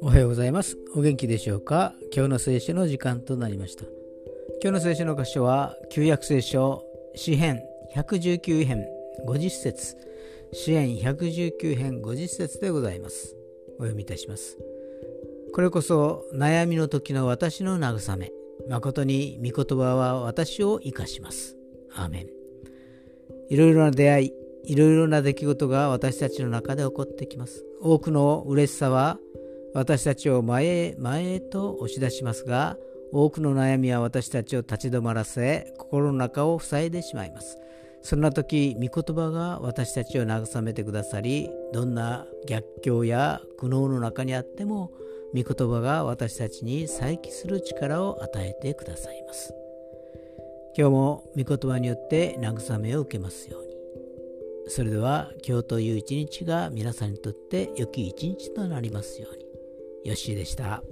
おはようございます。お元気でしょうか？今日の聖書の時間となりました。今日の聖書の箇所は、旧約聖書、詩編119編50節詩編119編50節でございます。お読みいたします。これこそ悩みの時の私の慰め、誠に御言葉は私を生かします。アーメン。いろいろな出会い、いろいろな出来事が私たちの中で起こってきます。多くの嬉しさは私たちを前へ前へと押し出しますが多くの悩みは私たちを立ち止まらせ心の中を塞いでしまいますそんな時御言葉が私たちを慰めてくださりどんな逆境や苦悩の中にあっても御言葉が私たちに再起する力を与えてくださいます今日も御言葉によって慰めを受けますように。それでは今日という一日が皆さんにとって良き一日となりますように。よッしーでした。